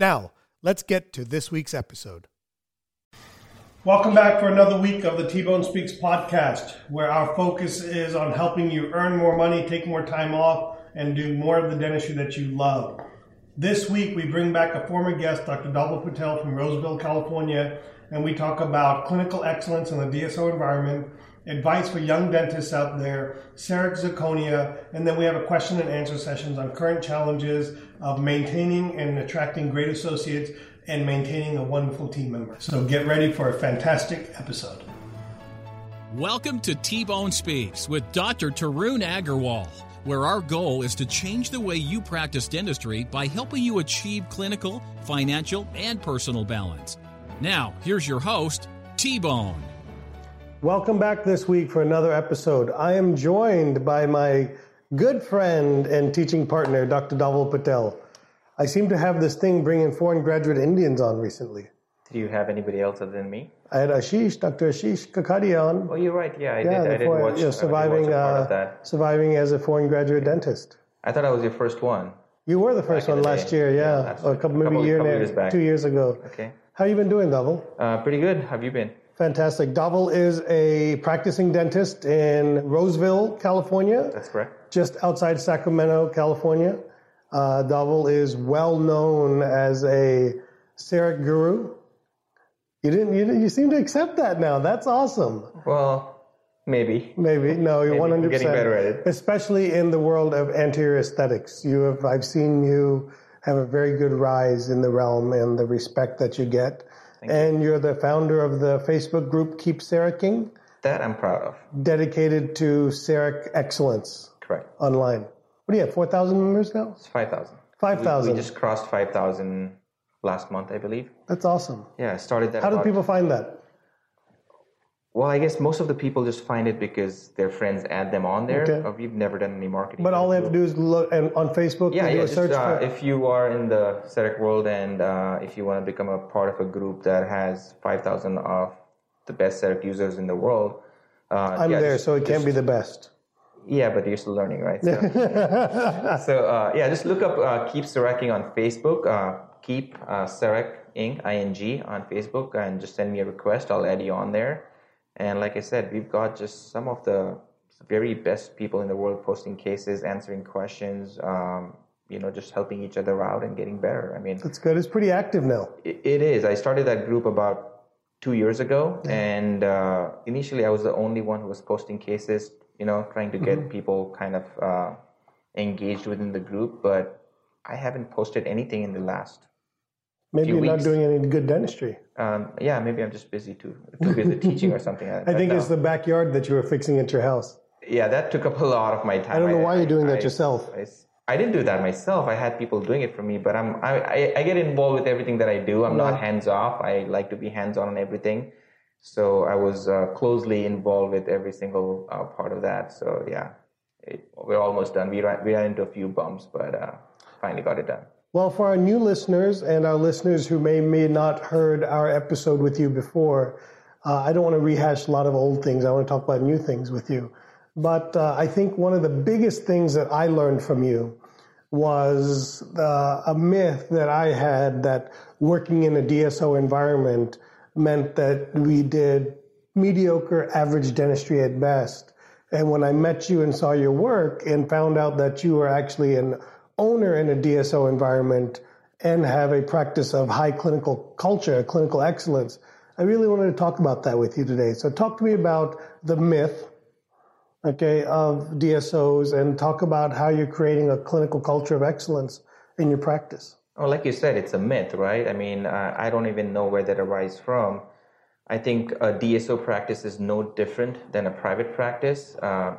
Now, let's get to this week's episode. Welcome back for another week of the T Bone Speaks podcast, where our focus is on helping you earn more money, take more time off, and do more of the dentistry that you love. This week, we bring back a former guest, Dr. Dhaval Patel from Roseville, California, and we talk about clinical excellence in the DSO environment, advice for young dentists out there, CEREC zirconia, and then we have a question and answer sessions on current challenges of maintaining and attracting great associates and maintaining a wonderful team member. So get ready for a fantastic episode. Welcome to T Bone Speaks with Dr. Tarun Agarwal, where our goal is to change the way you practice dentistry by helping you achieve clinical, financial, and personal balance. Now, here's your host, T Bone. Welcome back this week for another episode. I am joined by my good friend and teaching partner, Dr. Dhaval Patel. I seem to have this thing bringing foreign graduate Indians on recently. Did you have anybody else other than me? I had Ashish, Dr. Ashish Kakadia on. Oh, you're right. Yeah, I yeah, did. I did watch. Know, surviving, uh, surviving as a foreign graduate dentist. I thought I was your first one. You were the first one last day. year, yeah, yeah or a couple, maybe a year, couple years back. two years ago. Okay. How you been doing, Dhaval? Uh, pretty good. How have you been? Fantastic. Dhaval is a practicing dentist in Roseville, California. That's correct. Just outside Sacramento, California. Uh, is well known as a CEREC guru. You didn't, you didn't. You seem to accept that now. That's awesome. Well, maybe. Maybe no. You're one hundred percent. Getting better at it. Especially in the world of anterior aesthetics, you have. I've seen you have a very good rise in the realm and the respect that you get Thank and you. are the founder of the Facebook group Keep CERECing. That I'm proud of. Dedicated to CEREC excellence. Correct. Online. What do you have? Four thousand members now? It's five thousand. Five thousand. We, we, just crossed five thousand last month, I believe. That's awesome. Yeah, I started that. How do people find that? Well, I guess most of the people just find it because their friends add them on there. Okay. We've never done any marketing. But all they have to do is look and on Facebook. Yeah, yeah. Just, search uh, for... If you are in the CEREC world and uh, if you want to become a part of a group that has five thousand of the best CEREC users in the world, uh, I'm yeah, there, just, so it can't be the best. Yeah, but you're still learning, right? So, so uh, yeah, just look up uh, Keep CERECing on Facebook. Uh, keep uh, Inc. Ing on Facebook, and just send me a request. I'll add you on there and like I said, we've got just some of the very best people in the world posting cases, answering questions, um, you know, just helping each other out and getting better. I mean, that's good. It's pretty active now. it, it is. I started that group about two years ago, yeah. and uh, initially I was the only one who was posting cases, you know, trying to get mm-hmm. people kind of uh, engaged within the group. But I haven't posted anything in the last Maybe you're weeks. not doing any good dentistry. Um, yeah, maybe I'm just busy too, too busy teaching or something. I, I think it's the backyard that you were fixing at your house. Yeah, that took up a lot of my time. I don't know why I, you're doing I, that yourself. I, didn't do that myself. I had people doing it for me, but I'm I, I, get involved with everything that I do. I'm not hands off. I like to be hands on on everything. So I was uh, closely involved with every single uh, part of that. So yeah, it, we're almost done. We ran, we ran into a few bumps, but uh, finally got it done. Well, for our new listeners and our listeners who may may not heard our episode with you before, uh, I don't want to rehash a lot of old things. I want to talk about new things with you. But uh, I think one of the biggest things that I learned from you was uh, a myth that I had that working in a DSO environment meant that we did mediocre average dentistry at best. And when I met you and saw your work and found out that you were actually an owner in a DSO environment and have a practice of high clinical culture, clinical excellence, I really wanted to talk about that with you today. So, talk to me about the myth, okay, of DSOs, and talk about how you're creating a clinical culture of excellence in your practice. Well, like you said, it's a myth, right? I mean, uh, I don't even know where that arises from. I think a DSO practice is no different than a private practice. Uh,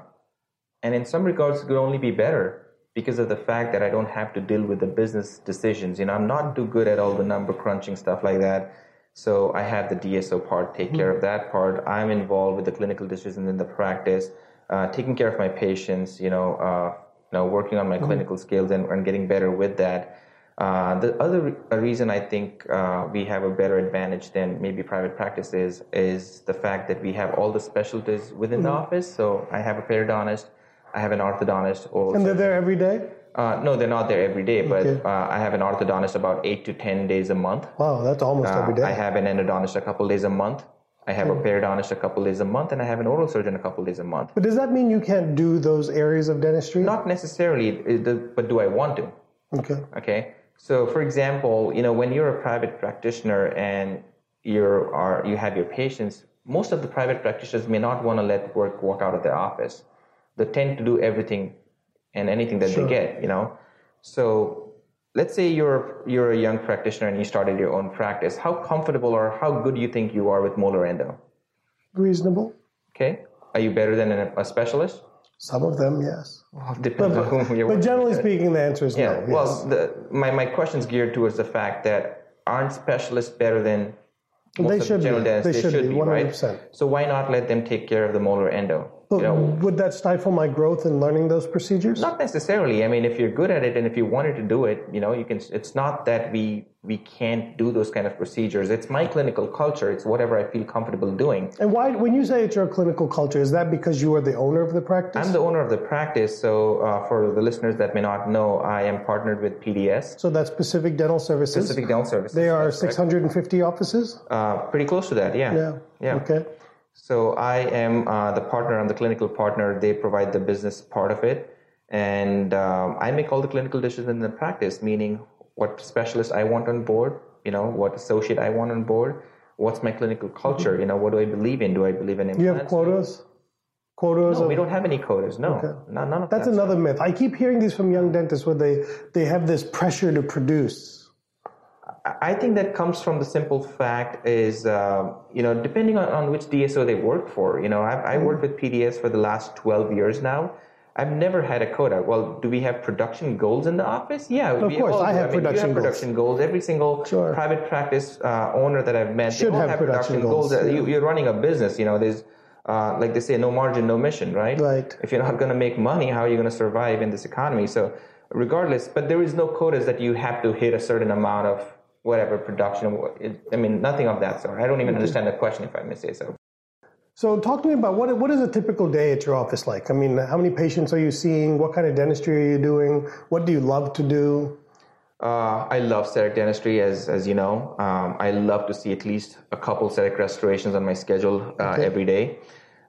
and in some regards, it could only be better because of the fact that I don't have to deal with the business decisions. You know, I'm not too good at all the number crunching stuff like that. So I have the DSO part, take mm-hmm. care of that part. I'm involved with the clinical decisions in the practice, uh, taking care of my patients, you know, uh, you know, working on my mm-hmm. clinical skills and, and getting better with that. Uh, the other re- reason I think uh, we have a better advantage than maybe private practices is, is the fact that we have all the specialties within mm-hmm. the office. So I have a periodontist, I have an orthodontist. Or and they're there every day? Uh, no, they're not there every day, but okay. uh, I have an orthodontist about eight to 10 days a month. Wow, that's almost uh, every day. I have an endodontist a couple days a month. I have a hmm. periodontist a couple days a month, and I have an oral surgeon a couple days a month. But does that mean you can't do those areas of dentistry? Not necessarily, but do I want to? Okay. Okay. So, for example, you know, when you're a private practitioner and you're are you have your patients, most of the private practitioners may not want to let work walk out of their office. They tend to do everything and anything that sure. they get, you know. So let's say you're you're a young practitioner and you started your own practice. How comfortable or how good do you think you are with molar endo? Reasonable. Okay. Are you better than a, a specialist? Some of them, yes. Well, depends but, on whom you're But generally with. speaking, the answer is yeah, no. Yes. Well, the, my, my is geared towards the fact that aren't specialists better than most they of should the general be. dentists? They, they should, be, 100%. right? So why not let them take care of the molar endo? You know, would that stifle my growth in learning those procedures? Not necessarily. I mean, if you're good at it and if you wanted to do it, you know, you can. It's not that we we can't do those kind of procedures. It's my clinical culture. It's whatever I feel comfortable doing. And why, when you say it's your clinical culture, is that because you are the owner of the practice? I'm the owner of the practice. So uh, for the listeners that may not know, I am partnered with PDS. So that's Pacific Dental Services. Pacific Dental Services. They are 650 correct. offices. Uh, pretty close to that. Yeah. Yeah. Yeah. Okay. So I am uh, the partner. I'm the clinical partner. They provide the business part of it, and um, I make all the clinical decisions in the practice. Meaning, what specialist I want on board, you know, what associate I want on board, what's my clinical culture, mm-hmm. you know, what do I believe in? Do I believe in implants? You have quotas. Quotas. No, of... we don't have any quotas. No, okay. no none of That's that another stuff. myth. I keep hearing these from young dentists where they they have this pressure to produce I think that comes from the simple fact is, uh, you know, depending on, on which DSO they work for. You know, I've, I mm-hmm. worked with PDS for the last 12 years now. I've never had a quota. Well, do we have production goals in the office? Yeah, of course. I have I mean, production, have production goals. Every single sure. private practice uh, owner that I've met, Should they have, have production, production goals. goals. Yeah. You, are running a business. You know, there's uh, like they say, no margin, no mission, right? Right. If you're not going to make money, how are you going to survive in this economy? So, regardless, but there is no quotas that you have to hit a certain amount of whatever production. I mean, nothing of that sort. I don't even understand the question, if I may say so. So, talk to me about what what is a typical day at your office like? I mean, how many patients are you seeing? What kind of dentistry are you doing? What do you love to do? Uh, I love CEREC dentistry, as as you know. Um, I love to see at least a couple CEREC restorations on my schedule uh, okay. every day.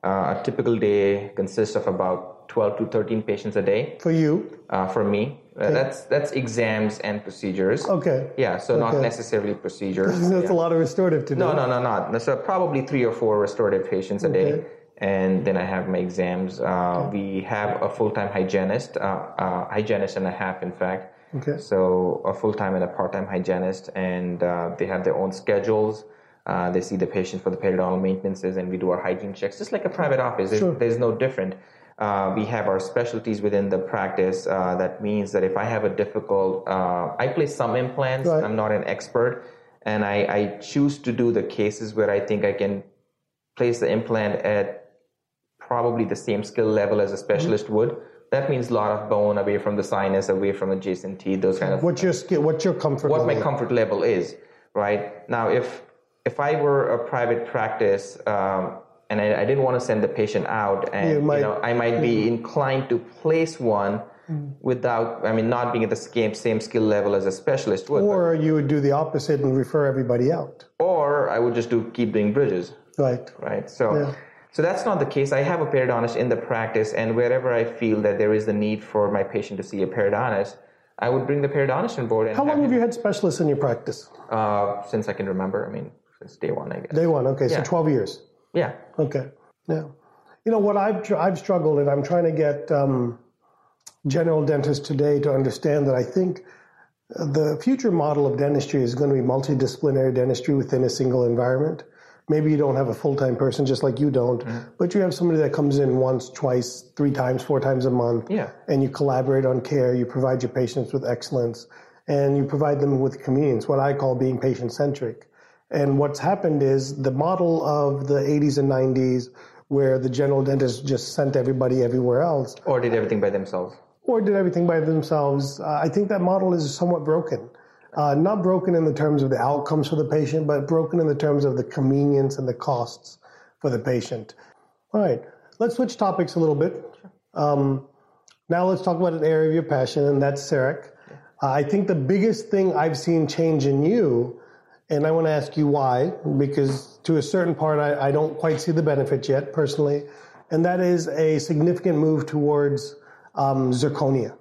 Uh, a typical day consists of about 12 to 13 patients a day. For you? Uh, for me. Uh, okay. That's that's exams and procedures. Okay. Yeah, so okay. not necessarily procedures. that's yeah. a lot of restorative to do. No, no, no, not. So probably three or four restorative patients a okay. day. And then I have my exams. Uh, we have a full-time hygienist, uh, uh, hygienist and a half, in fact. Okay. So a full-time and a part-time hygienist, and uh, they have their own schedules. they see the patient for the periodontal maintenances, and we do our hygiene checks, just like a private office. There's, there's no different. Uh, we have our specialties within the practice. Uh, that means that if I have a difficult, uh, I place some implants. Right. I'm not an expert, and I, I, choose to do the cases where I think I can place the implant at probably the same skill level as a specialist mm-hmm. would. That means a lot of bone away from the sinus, away from adjacent teeth, those kind of. What's your skill? What's your comfort? What level? my comfort level is, right now. If if I were a private practice. Um, and I, I, didn't want to send the patient out, and you, might, you know, I might be inclined to place one mm. without, I mean, not being at the same, same skill level as a specialist would. Or you would do the opposite and refer everybody out. Or I would just do keep doing bridges. Right. Right. So. Yeah. So that's not the case. I have a periodontist in the practice, and wherever I feel that there is the need for my patient to see a periodontist, I would bring the periodontist on board. How long have you had specialists in your practice? Uh, since I can remember. I mean, since day one, I guess. Day one. Okay, Yeah. so 12 years. Yeah. Okay. Yeah. You know what I've I've struggled and I'm trying to get um, general dentists today to understand that I think the future model of dentistry is going to be multidisciplinary dentistry within a single environment. Maybe you don't have a full time person just like you don't, but you have somebody that comes in once, twice, three times, four times a month, Yeah. and you collaborate on care. You provide your patients with excellence, and you provide them with convenience. What I call being patient centric. And what's happened is the model of the 80s and 90s, where the general dentist just sent everybody everywhere else, Or did everything by themselves. or did everything by themselves. Uh, I think that model is somewhat broken. Uh, not broken in the terms of the outcomes for the patient, but broken in the terms of the convenience and the costs for the patient. All right, let's switch topics a little bit. Um, now let's talk about an area of your passion, and that's CEREC. Uh, I think the biggest thing I've seen change in you, and I want to ask you why, because to a certain part, I, I don't quite see the benefits yet personally, and that is a significant move towards um, zirconia.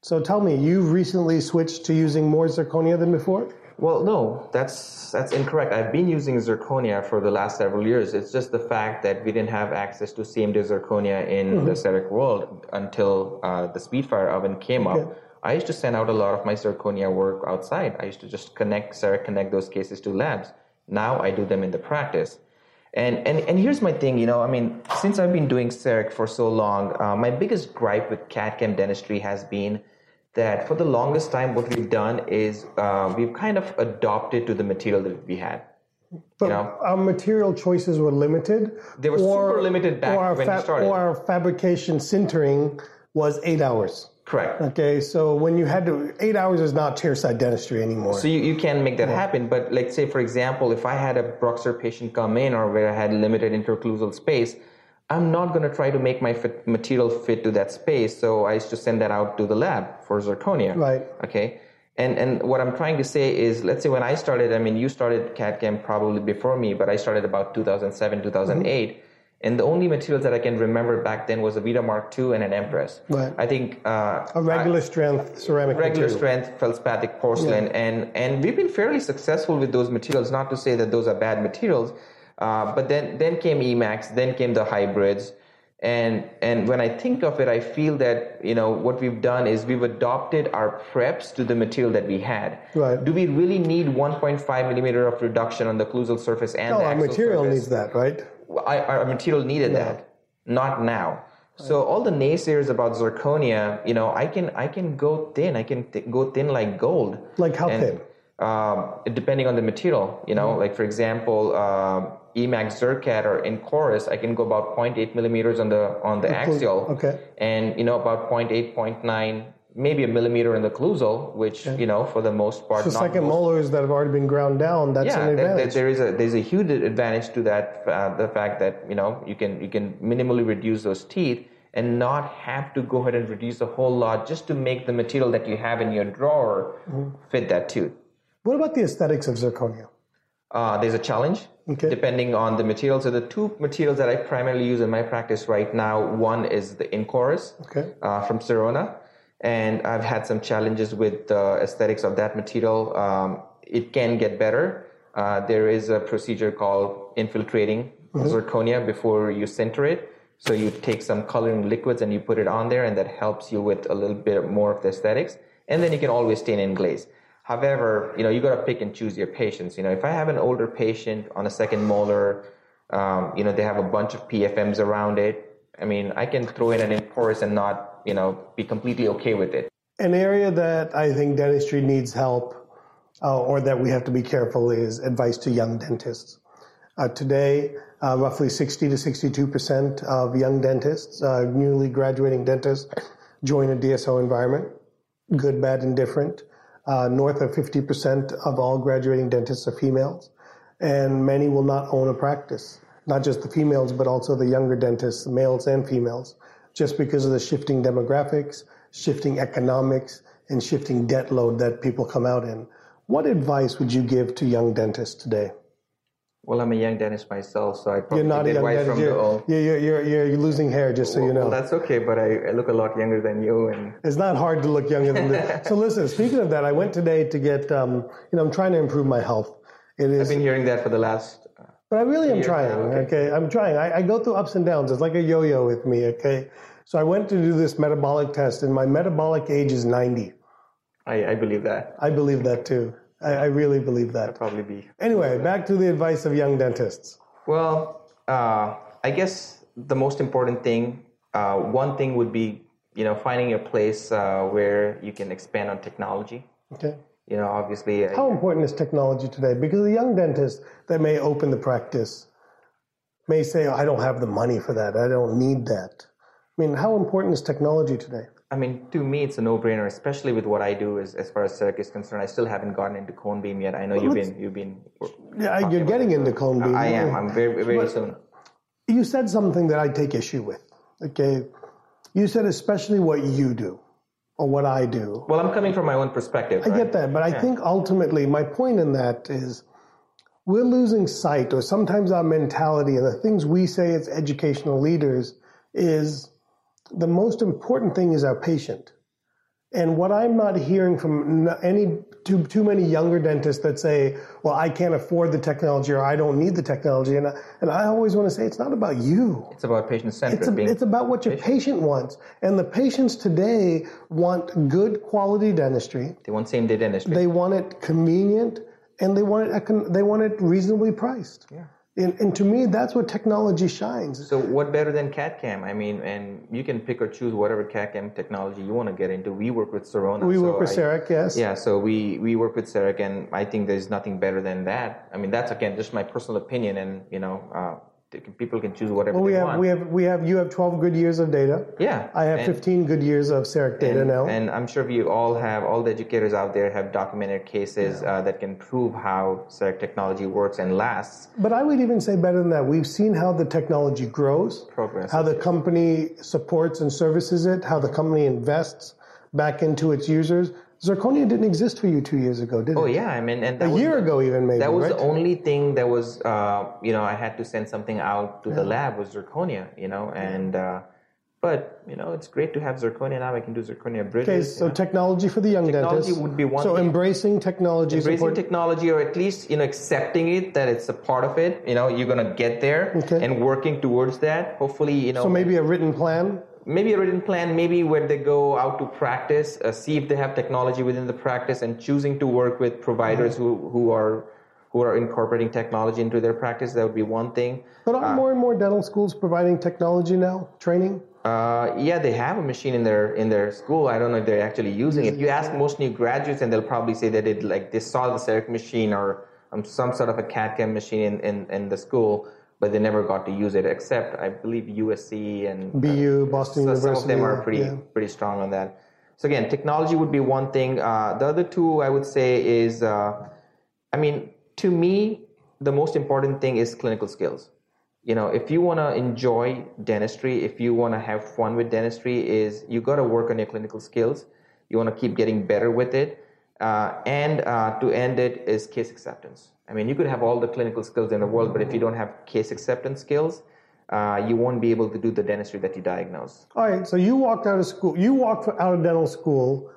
So tell me, you've recently switched to using more zirconia than before? Well, no, that's that's incorrect. I've been using zirconia for the last several years. It's just the fact that we didn't have access to CMD zirconia in the CEREC world until uh, the Speedfire oven came up. I used to send out a lot of my zirconia work outside. I used to just connect connect those cases to labs. Now I do them in the practice. And, and, and here's my thing, you know, I mean, since I've been doing CEREC for so long, uh, my biggest gripe with CAD-CAM dentistry has been that for the longest time, what we've done is uh, we've kind of adopted to the material that we had. But You know? our material choices were limited. They were super limited back or when we started. Or our fabrication sintering was eight hours. Correct. Okay, so when you had to, eight hours is not chairside dentistry anymore. So you, you can make that happen, but like say for example, if I had a Bruxer patient come in or where I had limited interocclusal space, I'm not going to try to make my fit, material fit to that space. So I used to send that out to the lab for zirconia. Right. Okay. And and what I'm trying to say is, let's say when I started, I mean, you started CAD CAM probably before me, but I started about 2007, 2008. Mm-hmm. And the only materials that I can remember back then was a Vita Mark II and an Empress. Right. I think uh, a regular strength ceramic regular material. strength feldspathic porcelain and and we've been fairly successful with those materials not to say that those are bad materials uh, but then then came emax then came the hybrids and and when i think of it i feel that you know what we've done is we've adopted our preps to the material that we had Right. do we really need 1.5 millimeter of reduction on the occlusal surface and No, the our material surface? needs that, right? I, our material needed that, not now. So all the naysayers about zirconia, you know, I can I can go thin. I can th- go thin like gold. Like how And, thin? Um, depending on the material, you know, like for example, um, Emax ZirCAD or inCoris, I can go about 0.8 millimeters on the on the axial, okay. and you know about 0.8, 0.9, maybe a millimeter in the occlusal, which you know for the most part, not second most molars that have already been ground down, that's yeah, an there- advantage. there is a there's a huge advantage to that. Uh, the fact that you know you can you can minimally reduce those teeth and not have to go ahead and reduce a whole lot just to make the material that you have in your drawer Mm-hmm. fit that tooth. what about the aesthetics of zirconia? Uh, there's a challenge Okay. depending on the material. So the two materials that I primarily use in my practice right now, one is the inCoris Okay. uh, from Sirona, and I've had some challenges with the aesthetics of that material. Um, it can get better. Uh, there is a procedure called infiltrating zirconia before you sinter it. So you take some coloring liquids and you put it on there, and that helps you with a little bit more of the aesthetics. And then you can always stain and glaze. However, you know you got to pick and choose your patients. You know, if I have an older patient on a second molar, um, you know they have a bunch of PFMs around it. I mean, I can throw in an inCoris and not, you know, be completely okay with it. An area that I think dentistry needs help, uh, or that we have to be careful, is advice to young dentists. Uh, today, uh, roughly 60 to 62 percent of young dentists, uh, newly graduating dentists, join a DSO environment, good, bad, and different. Uh, north of 50 percent of all graduating dentists are females, and many will not own a practice. Not just the females, but also the younger dentists, males and females, just because of the shifting demographics, shifting economics, and shifting debt load that people come out in. What advice would you give to young dentists today? Well, I'm a young dentist myself, so I probably You're not a get young dentist. from the You're, old. you're, you're, you're, you're, you're losing hair, just so you know. Well, that's okay, but I, I look a lot younger than you, and It's not hard to look younger than this. so listen, speaking of that, I went today to get, um, you know, I'm trying to improve my health. It is. I've been hearing that for the last. But I really am trying. Okay. okay. I'm trying. I, I go through ups and downs. It's like a yo-yo with me. Okay. So I went to do this metabolic test, and my metabolic age is 90. I, I believe that. I believe that too. I, I really believe that. Probably be. Anyway, back to the advice of young dentists. Well, uh, I guess the most important thing, uh, one thing would be, you know, finding a place uh, where you can expand on technology. Okay. You know, obviously, uh, How important is technology today? Because a young dentist that may open the practice may say, oh, I don't have the money for that. I don't need that. I mean, how important is technology today? I mean, to me, it's a no-brainer, especially with what I do. As, as far as CEREC is concerned, I still haven't gotten into cone beam yet. I know you've been, you've been. Yeah, you're getting into cone beam. I am. I'm very, very soon. You said something that I take issue with. Okay. You said especially what you do or what I do. Well, I'm coming from my own perspective. I get that, but I think ultimately my point in that is we're losing sight, or sometimes our mentality and the things we say as educational leaders is the most important thing is our patient. And what I'm not hearing from any too too many younger dentists that say, "Well, I can't afford the technology," or "I don't need the technology," and I, and I always want to say, it's not about you. It's about patient-centric. It's, a, it's about what your patient wants. And the patients today want good quality dentistry. they want same-day dentistry. They want it convenient and they want it they want it reasonably priced. Yeah. And, and to me, that's where technology shines. So what better than CAD CAM? I mean, and you can pick or choose whatever CAD CAM technology you want to get into. We work with Sirona. we so work with I- CEREC, yes. Yeah, so we, we work with CEREC, and I think there's nothing better than that. I mean, that's again just my personal opinion, and you know, uh, can- people can choose whatever Well, we they have want. we have we have you have 12 good years of data. yeah, I have and, 15 good years of CEREC data and, now. and I'm sure we all have all the educators out there have documented cases uh, that can prove how CEREC technology works and lasts. But I would even say better than that. We've seen how the technology grows, Progress. how the company supports and services it, how the company invests back into its users. Zirconia didn't exist for you two years ago, did Oh it? Oh yeah, I mean, and that A year the- ago, even maybe. That was right? the only thing that was, uh, you know, I had to send something out to the lab was zirconia, you know, and uh, but you know, it's great to have zirconia now. I can do zirconia bridges. Okay, you so know. technology for the young Technology dentist. would be one So thing. embracing technology, embracing support, technology, or at least you know, accepting it that it's a part of it. You know, you're gonna get there, Okay. and working towards that. Hopefully, you know, so maybe a written plan. Maybe a written plan, maybe when they go out to practice, uh, see if they have technology within the practice, and choosing to work with providers Mm-hmm. who who are who are incorporating technology into their practice. That would be one thing. But are more and more dental schools providing technology now, training? Uh, yeah, they have a machine in their in their school. I don't know if they're actually using it. If you ask most new graduates, and they'll probably say that it like they saw the CEREC machine or um, some sort of a CAD CAM machine in, in, in the school, but they never got to use it. Except I believe USC and uh, BU, Boston so University. some of them are pretty yeah. pretty strong on that. So again, technology would be one thing. Uh, the other two I would say is, uh, I mean, to me, the most important thing is clinical skills. You know, if you want to enjoy dentistry, if you want to have fun with dentistry, is you got to work on your clinical skills. You want to keep getting better with it, uh, and uh, to end it is case acceptance. I mean, you could have all the clinical skills in the world, but if you don't have case acceptance skills, uh, you won't be able to do the dentistry that you diagnose. All right, so you walked out of school. You walked out of dental school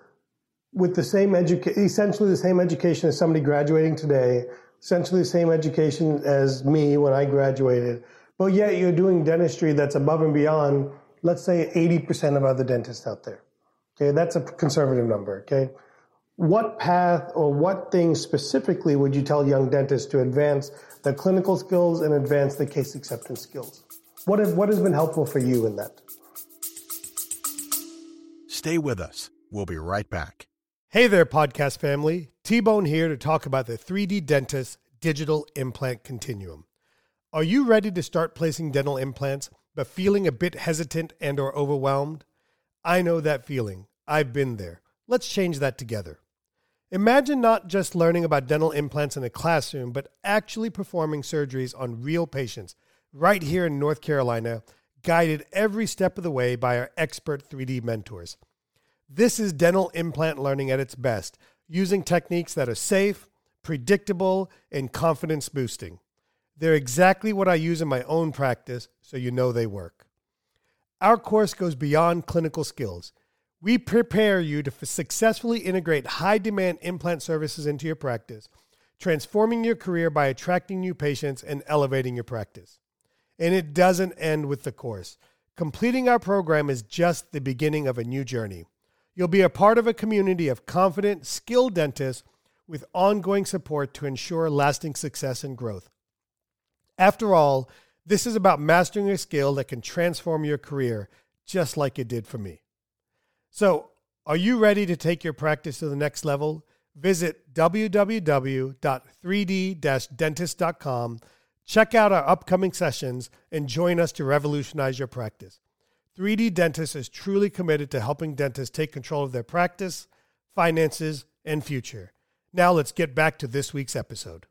with the same education, essentially the same education as somebody graduating today, essentially the same education as me when I graduated. But yet you're doing dentistry that's above and beyond, let's say, 80% of other dentists out there. Okay, that's a conservative number. Okay, what path or what things specifically would you tell young dentists to advance the clinical skills and advance the case acceptance skills? What, have, what has been helpful for you in that? Stay with us. We'll be right back. Hey there, podcast family. T Bone here to talk about the 3D Dentist Digital Implant Continuum. Are you ready to start placing dental implants but feeling a bit hesitant and or overwhelmed? I know that feeling. I've been there. Let's change that together. Imagine not just learning about dental implants in a classroom, but actually performing surgeries on real patients right here in North Carolina, guided every step of the way by our expert 3D mentors. This is dental implant learning at its best, using techniques that are safe, predictable, and confidence boosting. They're exactly what I use in my own practice, so you know they work. Our course goes beyond clinical skills. We prepare you to successfully integrate high demand implant services into your practice, transforming your career by attracting new patients and elevating your practice. And it doesn't end with the course. Completing our program is just the beginning of a new journey. You'll be a part of a community of confident, skilled dentists with ongoing support to ensure lasting success and growth. After all, this is about mastering a skill that can transform your career, just like it did for me. So, are you ready to take your practice to the next level? Visit www.3d dentist.com, check out our upcoming sessions, and join us to revolutionize your practice. 3D Dentist is truly committed to helping dentists take control of their practice, finances, and future. Now let's get back to this week's episode.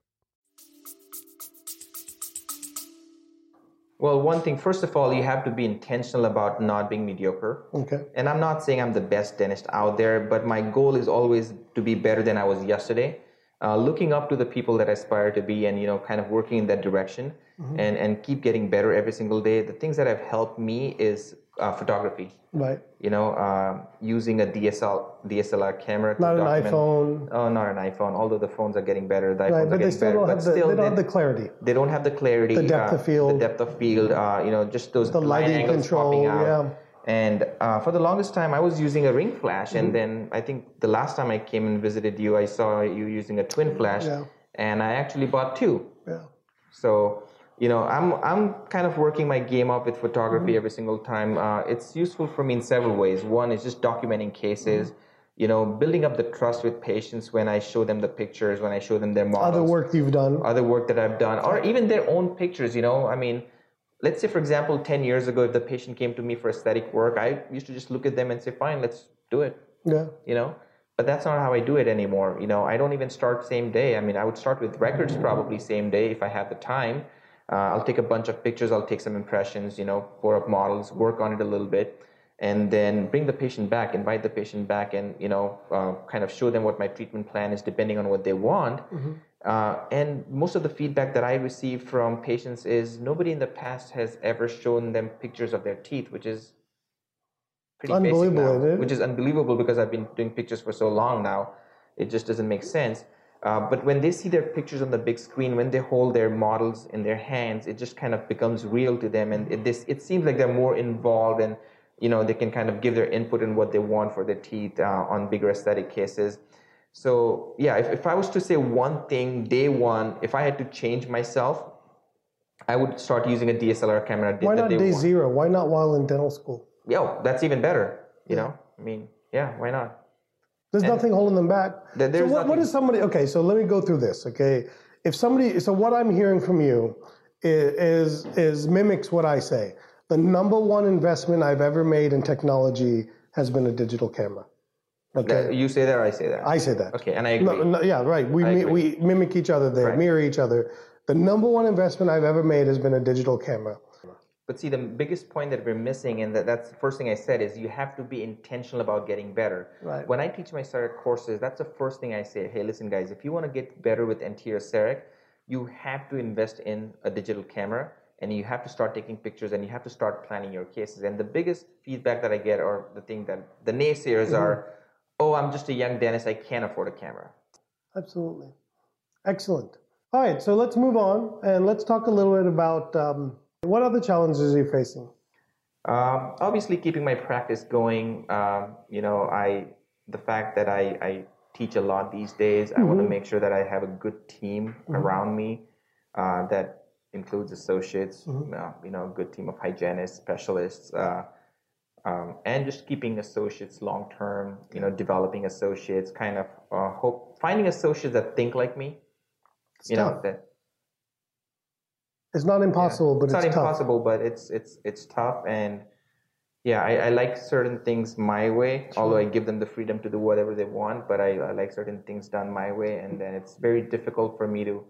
Well, one thing, first of all, you have to be intentional about not being mediocre. Okay. And I'm not saying I'm the best dentist out there, but my goal is always to be better than I was yesterday. Uh, looking up to the people that I aspire to be and, you know, kind of working in that direction mm-hmm. and, and keep getting better every single day. The things that have helped me is uh, photography. Right. You know, uh, using a DSL, DSLR camera. not an iPhone. Oh, not an iPhone. Although the phones are getting better, the right, iPhones but are getting still better. Don't but the, still, they don't have the clarity. They don't have the clarity. The depth uh, of field. The depth of field. Uh, you know, just those the lighting control. Yeah. And uh, for the longest time, I was using a ring flash, mm-hmm. and then I think the last time I came and visited you, I saw you using a twin flash, yeah. and I actually bought two. Yeah. So you know, I'm I'm kind of working my game up with photography mm-hmm. every single time. Uh, it's useful for me in several ways. One is just documenting cases. Mm-hmm. You know, building up the trust with patients when I show them the pictures, when I show them their models. Other work you've done. Other work that I've done, or even their own pictures. You know, I mean, let's say for example, ten years ago, if the patient came to me for aesthetic work, I used to just look at them and say, "Fine, let's do it." Yeah. You know, but that's not how I do it anymore. You know, I don't even start same day. I mean, I would start with records probably same day if I had the time uh, I'll take a bunch of pictures, I'll take some impressions, you know, pour up models, work on it a little bit, and then bring the patient back, invite the patient back, and you know, uh, kind of show them what my treatment plan is depending on what they want. Mm-hmm. Uh, and most of the feedback that I receive from patients is nobody in the past has ever shown them pictures of their teeth, which is pretty unbelievable, now, which is unbelievable because I've been doing pictures for so long now. It just doesn't make sense. Uh, but when they see their pictures on the big screen, when they hold their models in their hands, it just kind of becomes real to them, and it, this, it seems like they're more involved, and you know they can kind of give their input in what they want for their teeth uh, on bigger aesthetic cases. So yeah, if, if I was to say one thing, day one, if I had to change myself, I would start using a DSLR camera. Why not day, day zero? Why not while in dental school? Yeah, that's even better. You know, I mean, yeah, why not? There's and nothing holding them back. There's so what, what is somebody? Okay, so let me go through this. Okay, if somebody, so what I'm hearing from you is is mimics what I say. The number one investment I've ever made in technology has been a digital camera. Okay. You say that, or I say that. I say that. Okay, and I agree. No, no, yeah, right. We mi- we mimic each other. They right. mirror each other. The number one investment I've ever made has been a digital camera. But see, the biggest point that we're missing, and that, that's the first thing I said, is you have to be intentional about getting better. Right. When I teach my CEREC courses, that's the first thing I say. Hey, listen, guys, if you want to get better with anterior CEREC, you have to invest in a digital camera and you have to start taking pictures and you have to start planning your cases. And the biggest feedback that I get, or the thing that the naysayers mm-hmm. are, oh, I'm just a young dentist, I can't afford a camera. Absolutely. Excellent. All right, so let's move on and let's talk a little bit about um, what other challenges are you facing? Um, obviously, keeping my practice going. Um, you know, I the fact that I, I teach a lot these days. Mm-hmm. I want to make sure that I have a good team mm-hmm. around me uh, that includes associates. Mm-hmm. Uh, you know, a good team of hygienists, specialists. Uh, um, and just keeping associates long term, you know, developing associates, kind of uh, hope finding associates that think like me, it's you tough. know, that it's not impossible, yeah. but it's, it's not tough. impossible, but it's it's it's tough. And yeah, I, I like certain things my way, sure. although I give them the freedom to do whatever they want. But I, I like certain things done my way, and then it's very difficult for me to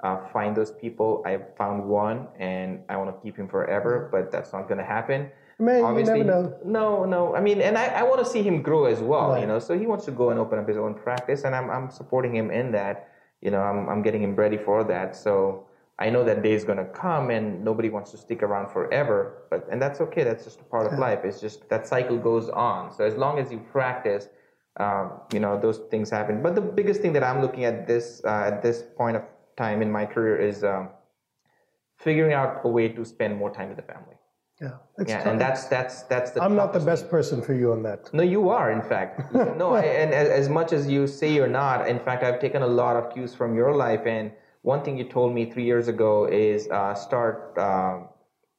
uh, find those people. I found one, and I want to keep him forever, but that's not going to happen. Man, Obviously, you never know. No, no. I mean, and I, I want to see him grow as well. Right. You know, so he wants to go and open up his own practice, and I'm I'm supporting him in that. You know, I'm I'm getting him ready for that. So I know that day is going to come and nobody wants to stick around forever, but and that's okay. That's just a part of life. It's just that cycle goes on. So as long as you practice, um, you know, those things happen. But the biggest thing that I'm looking at this uh, at this point of time in my career is um, figuring out a way to spend more time with the family. Yeah, yeah, and that's that's that's the. I'm not the best thing. person for you on that. No, you are, in fact. no, I, and as, as much as you say you're not, in fact, I've taken a lot of cues from your life. And one thing you told me three years ago is uh, start um,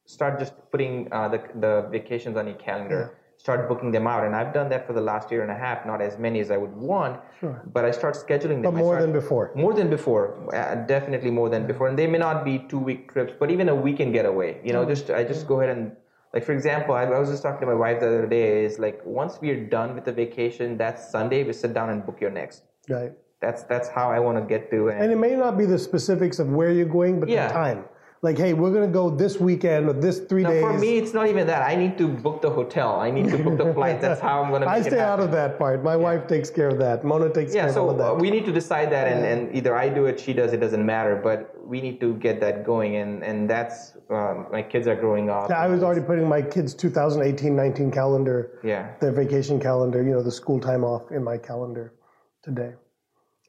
start just putting uh, the the vacations on your calendar. Start booking them out, and I've done that for the last year and a half. Not as many as I would want, Sure. but I start scheduling them. But more than before. more than before, uh, definitely more than before. And they may not be two week trips, but even a weekend getaway. You know, just I just go ahead and like for example, I, I was just talking to my wife the other day. Is like once we're done with the vacation, that Sunday. We sit down and book your next. Right. That's that's how I want to get to. It. And it may not be the specifics of where you're going, but Yeah. the time. Like, hey, we're going to go this weekend or this three days. for me, it's not even that. I need to book the hotel. I need to book the flight. That's how I'm going to. I stay out of that part. My wife takes care of that. Mona takes Yeah, care of so of that. uh, we need to decide that, and, and either I do it, she does. It doesn't matter, but we need to get that going, and and that's um, my kids are growing up. Yeah, I was already putting my kids' 2018-19 calendar, Yeah. their vacation calendar, you know, the school time off in my calendar today.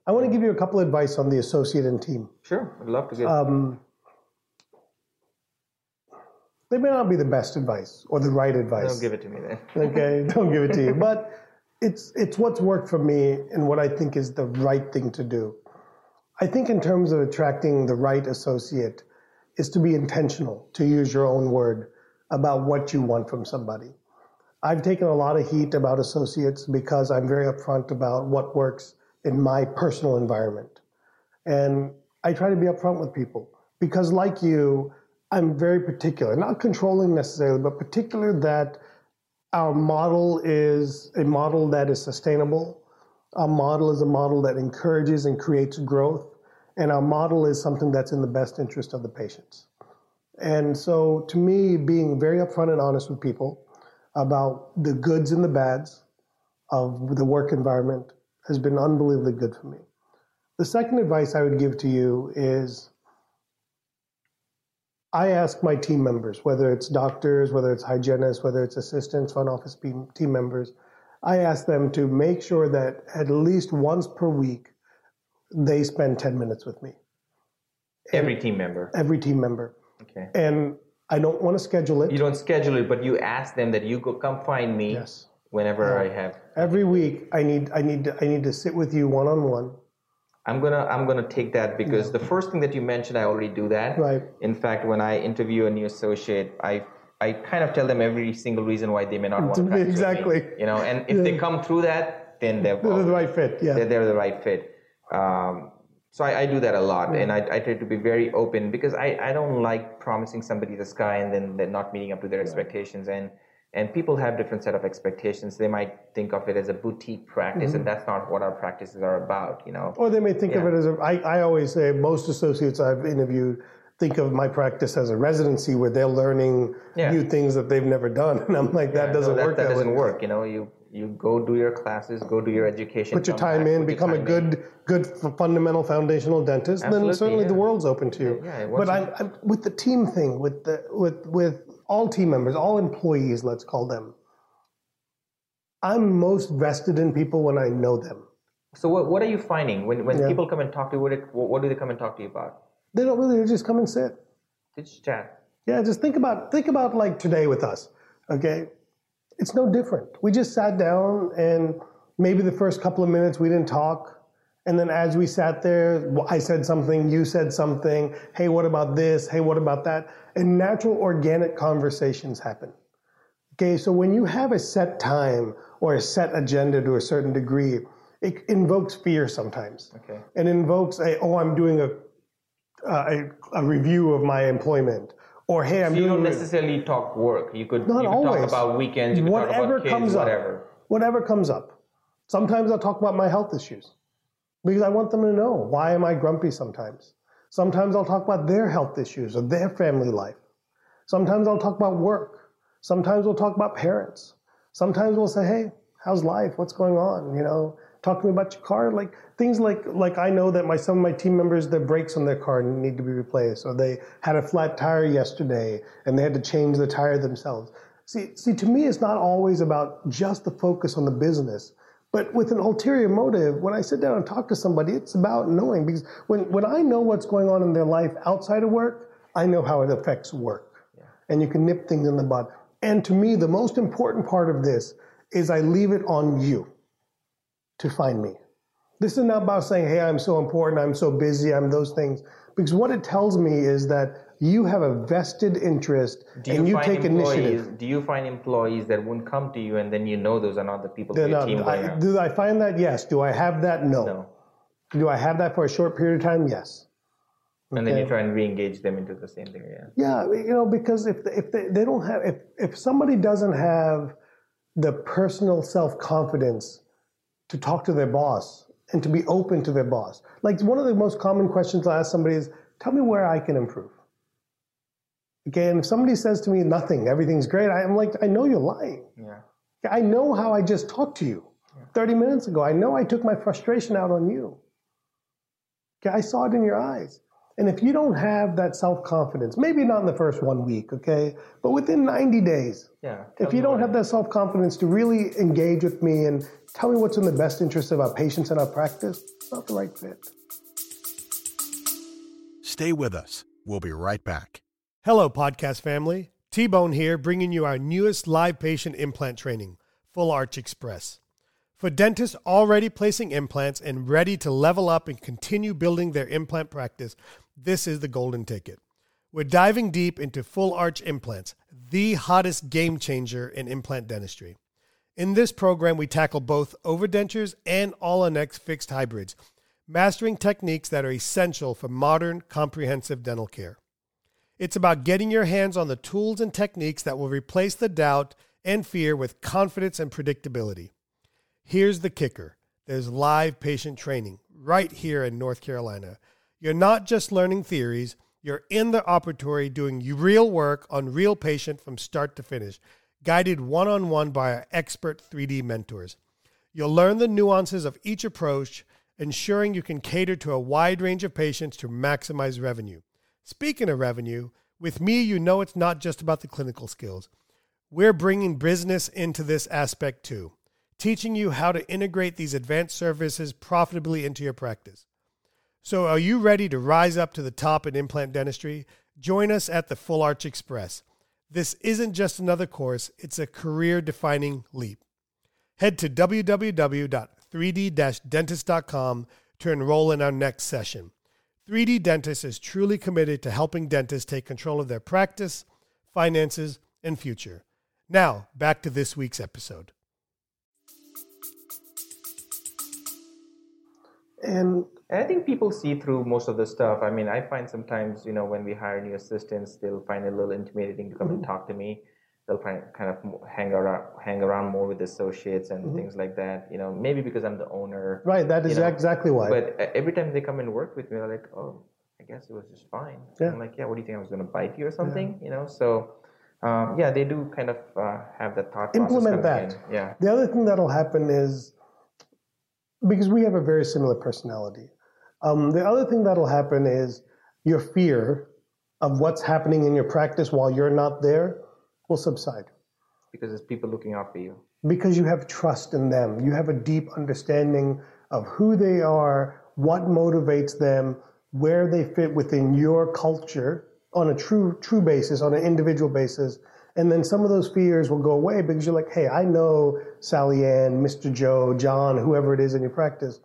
I want to give you a couple of advice on the associate and team. Sure, I'd love to get. Um, they may not be the best advice or the right advice. Don't give it to me then. okay don't give it to you but it's it's what's worked for me and what i think is the right thing to do i think in terms of attracting the right associate is to be intentional to use your own word about what you want from somebody i've taken a lot of heat about associates because i'm very upfront about what works in my personal environment and I try to be upfront with people because, like you, I'm very particular, not controlling necessarily, but particular that our model is a model that is sustainable. Our model is a model that encourages and creates growth. And our model is something that's in the best interest of the patients. And so, to me, being very upfront and honest with people about the goods and the bads of the work environment has been unbelievably good for me. The second advice I would give to you is I ask my team members, whether it's doctors, whether it's hygienists, whether it's assistants, front office team members, I ask them to make sure that at least once per week they spend 10 minutes with me, Every team member. every team member. Okay. And I don't want to schedule it. You don't schedule it, but you ask them that you go come find me Yes. Whenever I have. Every week I need I need to, I need to sit with you one on one. I'm gonna I'm gonna take that because the first thing that you mentioned, I already do that. Right. In fact, when I interview a new associate, I I kind of tell them every single reason why they may not want to practice with me, Exactly. you know, and if they come through that, then they're They're the right fit. Yeah. they're, they're the right fit. Um, so I, I do that a lot, and I, I try to be very open because I, I don't like promising somebody the sky and then they're not meeting up to their expectations. And and people have different set of expectations. They might think of it as a boutique practice, and mm-hmm. that's not what our practices are about. You know. Or they may think of it as a. I, I always say most associates I've interviewed think of my practice as a residency where they're learning Yeah. new things that they've never done. And I'm like, that Yeah, doesn't no, that, work. That way. doesn't work. You know, you you go do your classes, go do your education. Put your time back, in, become a time in. good, good fundamental foundational dentist. Absolutely, then certainly the world's open to you. Yeah, yeah, but I'm, I'm with the team thing, with the with with all team members, all employees, let's call them. I'm most vested in people when I know them. So what what are you finding when when Yeah. people come and talk to you? What, what do they come and talk to you about? They don't really they just come and sit. They just chat. Yeah, just think about think about like today with us. Okay, it's no different. We just sat down and maybe the first couple of minutes we didn't talk, and then as we sat there, I said something, you said something. Hey, what about this? Hey, what about that? And natural, organic conversations happen. Okay, so when you have a set time or a set agenda to a certain degree, it invokes fear sometimes. Okay. It invokes a oh, I'm doing a uh, a, a review of my employment, or hey, I'm So you don't necessarily talk work. You could Not you could always. talk about weekends. You could talk whatever about kids, comes whatever. up. Whatever comes up. Sometimes I'll talk about my health issues because I want them to know why am I grumpy sometimes. Sometimes I'll talk about their health issues or their family life. Sometimes I'll talk about work. Sometimes we'll talk about parents. Sometimes we'll say, "Hey, how's life? What's going on?" You know, talk to me about your car. Like things like like I know that my some of my team members their brakes on their car need to be replaced, or they had a flat tire yesterday and they had to change the tire themselves. See, see, to me, it's not always about just the focus on the business, But with an ulterior motive, when I sit down and talk to somebody, it's about knowing because when, when I know what's going on in their life outside of work, I know how it affects work. Yeah. And you can nip things in the bud. And to me, the most important part of this is I leave it on you to find me. This is not about saying, hey, I'm so important, I'm so busy, I'm those things. Because what it tells me is that you have a vested interest you and you take initiative. Do you find employees that won't come to you and then you know those are not the people in your team I, Do I find that? Yes. Do I have that? No. no. Do I have that for a short period of time? Yes. And then you try and re-engage them into the same thing, yeah. Yeah, you know, because if if they, they don't have if if somebody doesn't have the personal self confidence to talk to their boss and to be open to their boss, like one of the most common questions I ask somebody is, "Tell me where I can improve." Okay, and if somebody says to me nothing, everything's great, I'm like, I know you're lying. Yeah. I know how I just talked to you yeah. 30 minutes ago. I know I took my frustration out on you. Okay, I saw it in your eyes. And if you don't have that self confidence, maybe not in the first one week, okay, but within 90 days, yeah, if you don't have that self confidence to really engage with me and tell me what's in the best interest of our patients and our practice, it's not the right fit. Stay with us. We'll be right back. Hello, podcast family. T Bone here, bringing you our newest live patient implant training, Full Arch Express. For dentists already placing implants and ready to level up and continue building their implant practice, this is the golden ticket. We're diving deep into full arch implants, the hottest game changer in implant dentistry. In this program, we tackle both overdentures and all-on-X fixed hybrids, mastering techniques that are essential for modern, comprehensive dental care. It's about getting your hands on the tools and techniques that will replace the doubt and fear with confidence and predictability. Here's the kicker there's live patient training right here in North Carolina. You're not just learning theories, you're in the operatory doing real work on real patient from start to finish, guided one on one by our expert 3D mentors. You'll learn the nuances of each approach, ensuring you can cater to a wide range of patients to maximize revenue. Speaking of revenue, with me, you know it's not just about the clinical skills. We're bringing business into this aspect too, teaching you how to integrate these advanced services profitably into your practice. So, are you ready to rise up to the top in implant dentistry? Join us at the Full Arch Express. This isn't just another course, it's a career defining leap. Head to www.3d dentist.com to enroll in our next session. 3D Dentist is truly committed to helping dentists take control of their practice, finances, and future. Now, back to this week's episode. And I think people see through most of the stuff. I mean, I find sometimes, you know, when we hire new assistants, they'll find it a little intimidating to come mm-hmm. and talk to me they'll kind of hang around hang around more with associates and mm-hmm. things like that. You know, maybe because I'm the owner. Right. That is know, exactly why. But every time they come and work with me, they're like, "Oh, I guess it was just fine." Yeah. I'm like, "Yeah. What do you think I was going to bite you or something?" Yeah. You know. So. Um, yeah, they do kind of uh, have that thought. Implement that. In. Yeah. The other thing that'll happen is because we have a very similar personality. Um, the other thing that'll happen is your fear of what's happening in your practice while you're not there will subside. Because there's people looking out for you. Because you have trust in them. You have a deep understanding of who they are, what motivates them, where they fit within your culture on a true true basis, on an individual basis. And then some of those fears will go away because you're like, hey, I know Sally Ann, Mr. Joe, John, whoever it is in your practice.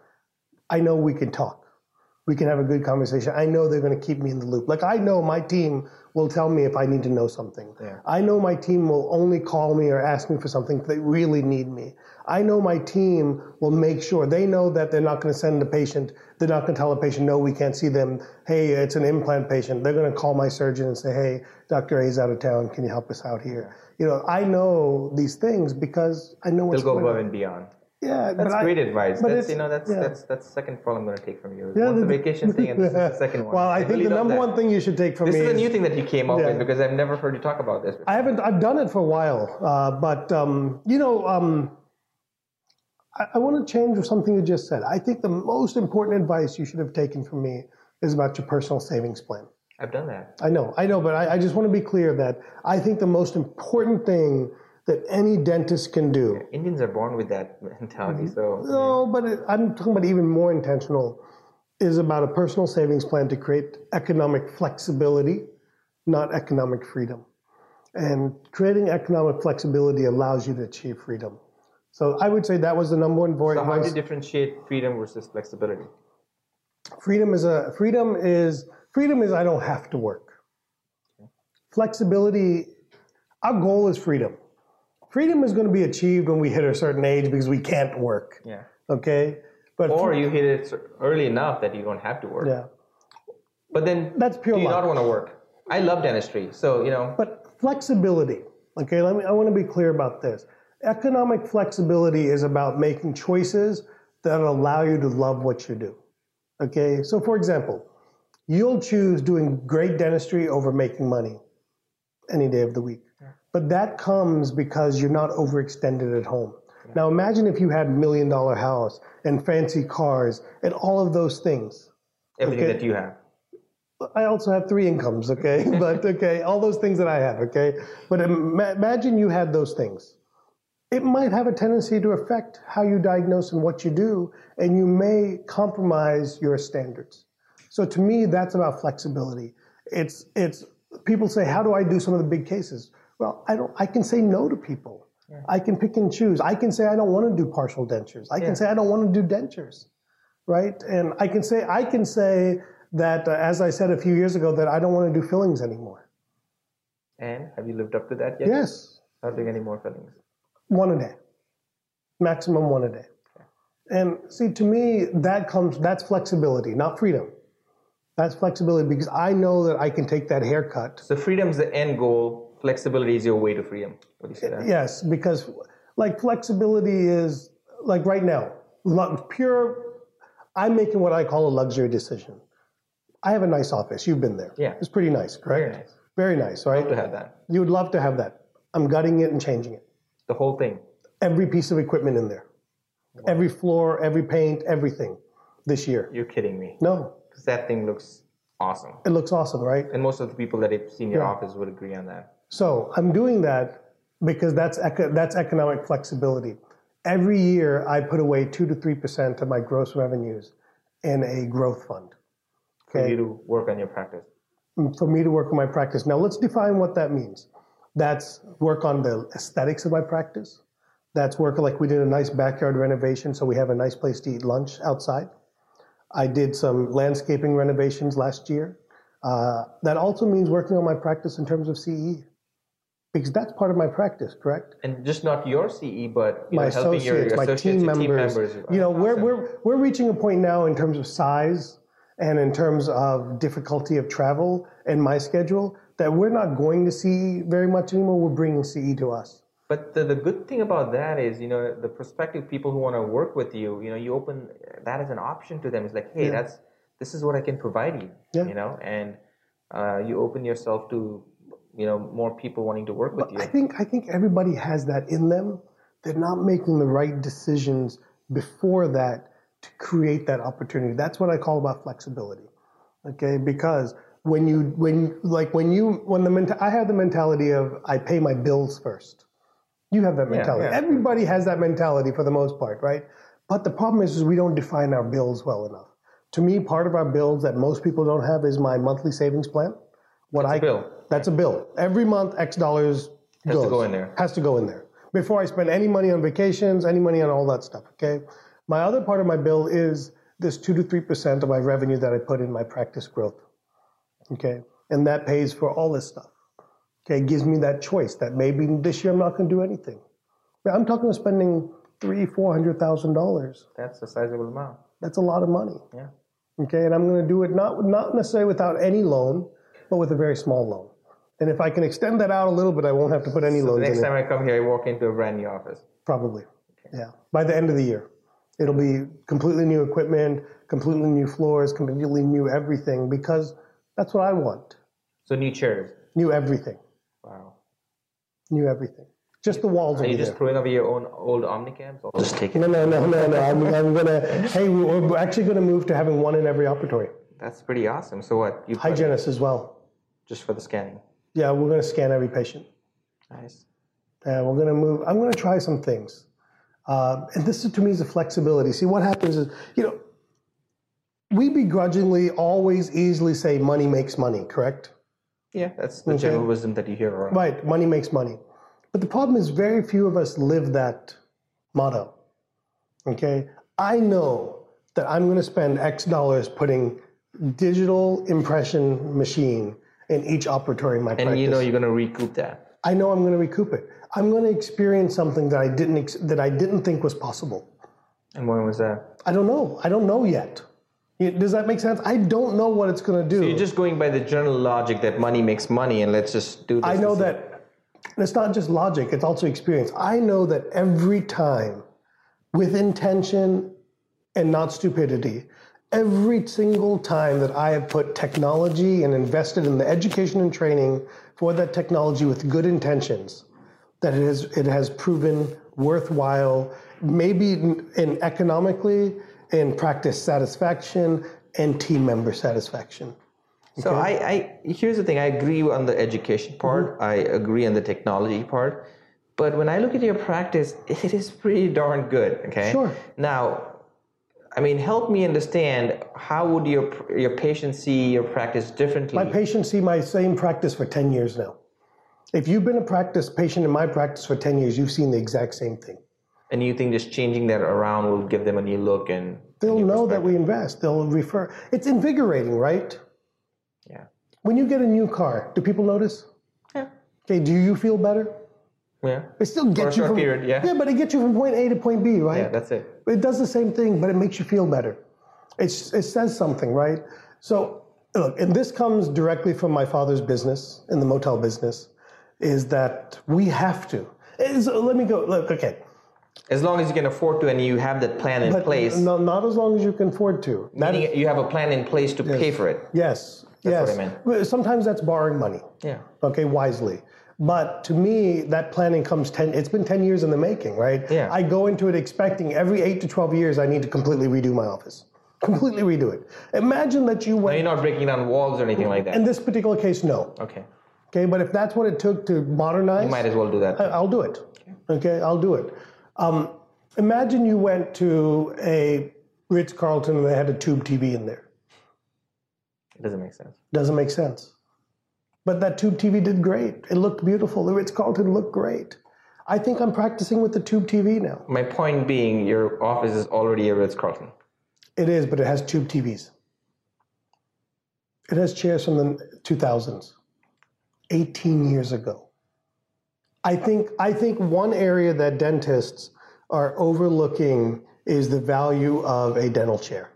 I know we can talk we can have a good conversation. I know they're going to keep me in the loop. Like I know my team will tell me if I need to know something. Yeah. I know my team will only call me or ask me for something if they really need me. I know my team will make sure they know that they're not going to send a patient. They're not going to tell a patient, no, we can't see them. Hey, it's an implant patient. They're going to call my surgeon and say, hey, Dr. A is out of town. Can you help us out here? You know, I know these things because I know what's They'll go above and beyond. Yeah, that's great I, advice. That's you know that's yeah. that's that's the second problem I'm going to take from you. Yeah, One's the, the vacation thing, and this is the second one. Well, I, I think really the number one thing you should take from this me This is a new thing that you came up yeah. with because I've never heard you talk about this. Before. I haven't. I've done it for a while, uh, but um, you know, um, I, I want to change something you just said. I think the most important advice you should have taken from me is about your personal savings plan. I've done that. I know, I know, but I, I just want to be clear that I think the most important thing that any dentist can do. Indians are born with that mentality. Mm-hmm. So No, but it, I'm talking about even more intentional is about a personal savings plan to create economic flexibility, not economic freedom. And creating economic flexibility allows you to achieve freedom. So I would say that was the number one voice. So how do you differentiate freedom versus flexibility? Freedom is a freedom is freedom is I don't have to work. Flexibility, our goal is freedom. Freedom is going to be achieved when we hit a certain age because we can't work. Yeah. Okay. But Or you hit it early enough that you don't have to work. yeah. But then That's pure do you luck. not want to work? I love dentistry. So, you know, But flexibility, okay, let me, I want to be clear about this. Economic flexibility is about making choices that allow you to love what you do. Okay, so for example, you'll choose doing great dentistry over making money any day of the week. But that comes because you're not overextended at home. Now imagine if you had a million dollar house and fancy cars and all of those things. everything okay. that you have. I also have three incomes, okay? but okay, all those things that I have, okay? But ima- imagine you had those things. It might have a tendency to affect how you diagnose and what you do, and you may compromise your standards. So to me, that's about flexibility. It's it's people say, how do I do some of the big cases? Well, I don't. I can say no to people. I can pick and choose. I can say I don't want to do partial dentures. I Yeah. can say I don't want to do dentures right? And I can say I can say that, uh, as I said a few years ago, that I don't want to do fillings anymore. And have you lived up to that yet? Yes, Not doing any more fillings. one a day, maximum one a day. And see, to me, that comes that's flexibility, not freedom. That's flexibility because I know that I can take that haircut. So freedom's the end goal. Flexibility is your way to freedom. What do you say that? Yes, because like flexibility is like right now, pure. I'm making what I call a luxury decision. I have a nice office. You've been there. Yeah. it's pretty nice, correct? Very nice. Very nice, right? Love to have that. You would love to have that. I'm gutting it and changing it. The whole thing. Every piece of equipment in there, every floor, every paint, everything this year. You're kidding me. No, Because that thing looks awesome. it looks awesome, right? And most of the people that have seen your Yeah. office would agree on that. So I'm doing that because that's eco- that's economic flexibility. Every year, I put away two to three percent of my gross revenues in a growth fund. For you to work on your practice. for me to work on my practice. Now, let's define what that means. That's work on the aesthetics of my practice. That's work like we did a nice backyard renovation, so we have a nice place to eat lunch outside. I did some landscaping renovations last year. Uh, that also means working on my practice in terms of CE, because that's part of my practice, correct? And just not your CE, but you my know, helping your, associates, your my associates, team members. team members. You know, we're, we're, we're reaching a point now in terms of size and in terms of difficulty of travel and my schedule that we're not going to see very much anymore. We're bringing CE to us. But the, the good thing about that is, you know, the prospective people who want to work with you, you know, you open that as an option to them. It's like, hey, that's this is what I can provide you, Yeah. you know, and uh, you open yourself to, you know, more people wanting to work with you. I think I think everybody has that in them. They're not making the right decisions before that to create that opportunity. That's what I call about flexibility. Okay, because when you when like when you when the menta- I have the mentality of I pay my bills first. You have that mentality. yeah. Everybody has that mentality for the most part, right? But the problem is, is we don't define our bills well enough. To me, part of our bills that most people don't have is my monthly savings plan. What That's I bill. That's a bill. Every month, X dollars Has to go in there. Has to go in there before I spend any money on vacations, any money on all that stuff. Okay. My other part of my bill is this two to three percent of my revenue that I put in my practice growth. Okay, and that pays for all this stuff. Okay, it gives me that choice that maybe this year I'm not going to do anything. I'm talking about spending three, four hundred thousand dollars. That's a sizable amount. That's a lot of money. Yeah. Okay, and I'm going to do it not not necessarily without any loan, but with a very small loan. And if I can extend that out a little bit, I won't have to put any So the next in it. time I come here, I walk into a brand new office. Probably. Yeah. By the end of the year, it'll be completely new equipment, completely new floors, completely new everything because that's what I want. So new chairs. New everything. Wow. New everything. Just the walls Are you just there. throwing away your own old Omnicams? I'll just take it. No, no, no, no, no. I'm, I'm gonna. Hey, we're we're actually gonna move to having one in every operatory. That's pretty awesome. So what? You put- Hygienist as well. just for the scanning. Yeah, we're gonna scan every patient. Nice. and we're going to move. I'm going to try some things. Uh, and this is, to me is a flexibility. See, what happens is, you know, we begrudgingly always easily say money makes money, correct? Yeah, that's the general wisdom that you hear around. Right, money makes money. But the problem is, very few of us live that motto. Okay, I know that I'm going to spend X dollars putting digital impression machine in each operatory in my and practice. you know you're going to recoup that. I know I'm going to recoup it. I'm going to experience something that I didn't ex- that I didn't think was possible. And when was that? I don't know. I don't know yet. Does that make sense? I don't know what it's going to do. So you're just going by the general logic that money makes money, and let's just do this. I know that and it's not just logic, it's also experience. I know that every time, with intention and not stupidity, every single time that I have put technology and invested in the education and training for that technology with good intentions, that it has, it has proven worthwhile, maybe in, in economically, in practice satisfaction, and team member satisfaction. So I, I here's the thing. I agree on the education part. Mm-hmm. I agree on the technology part. But when I look at your practice, it is pretty darn good. Okay. Sure. Now, I mean, help me understand how would your your patients see your practice differently? My patients see my same practice for 10 years now. If you've been a practice patient in my practice for 10 years, you've seen the exact same thing. and you think just changing that around will give them a new look and They'll know that we invest. They'll refer. It's invigorating, right? yeah. When you get a new car, do people notice? Yeah. Okay, do you feel better? Yeah. It still gets a you from period, yeah. Yeah, but it gets you from point A to point B, right? Yeah, that's it. It does the same thing, but it makes you feel better. It's, it says something, right? So, look, and this comes directly from my father's business in the motel business, is that we have to. Is- let me go. Look, okay. As long as you can afford to and you have that plan in But place, No, not as long as you can afford to. That meaning is- you have a plan in place to pay for it. yes. That's yes. what I meant. Sometimes that's borrowing money. Yeah. Okay, wisely. But to me, that planning comes 10, it's been 10 years in the making, right? Yeah. I go into it expecting every 8 to 12 years I need to completely redo my office. Completely redo it. Imagine that you went, you're not breaking down walls or anything like that. in this particular case, no. okay. Okay, but if that's what it took to modernize, You might as well do that. I- I'll do it. Okay, I'll do it. Um, imagine you went to a Ritz Carlton and they had a tube TV in there. It doesn't make sense. Doesn't make sense. But that tube TV did great. It looked beautiful. The Ritz Carlton looked great. I think I'm practicing with the tube TV now. My point being, your office is already a Ritz Carlton. It is, but it has tube TVs. It has chairs from the 2000s, 18 years ago. I think, I think one area that dentists are overlooking is the value of a dental chair.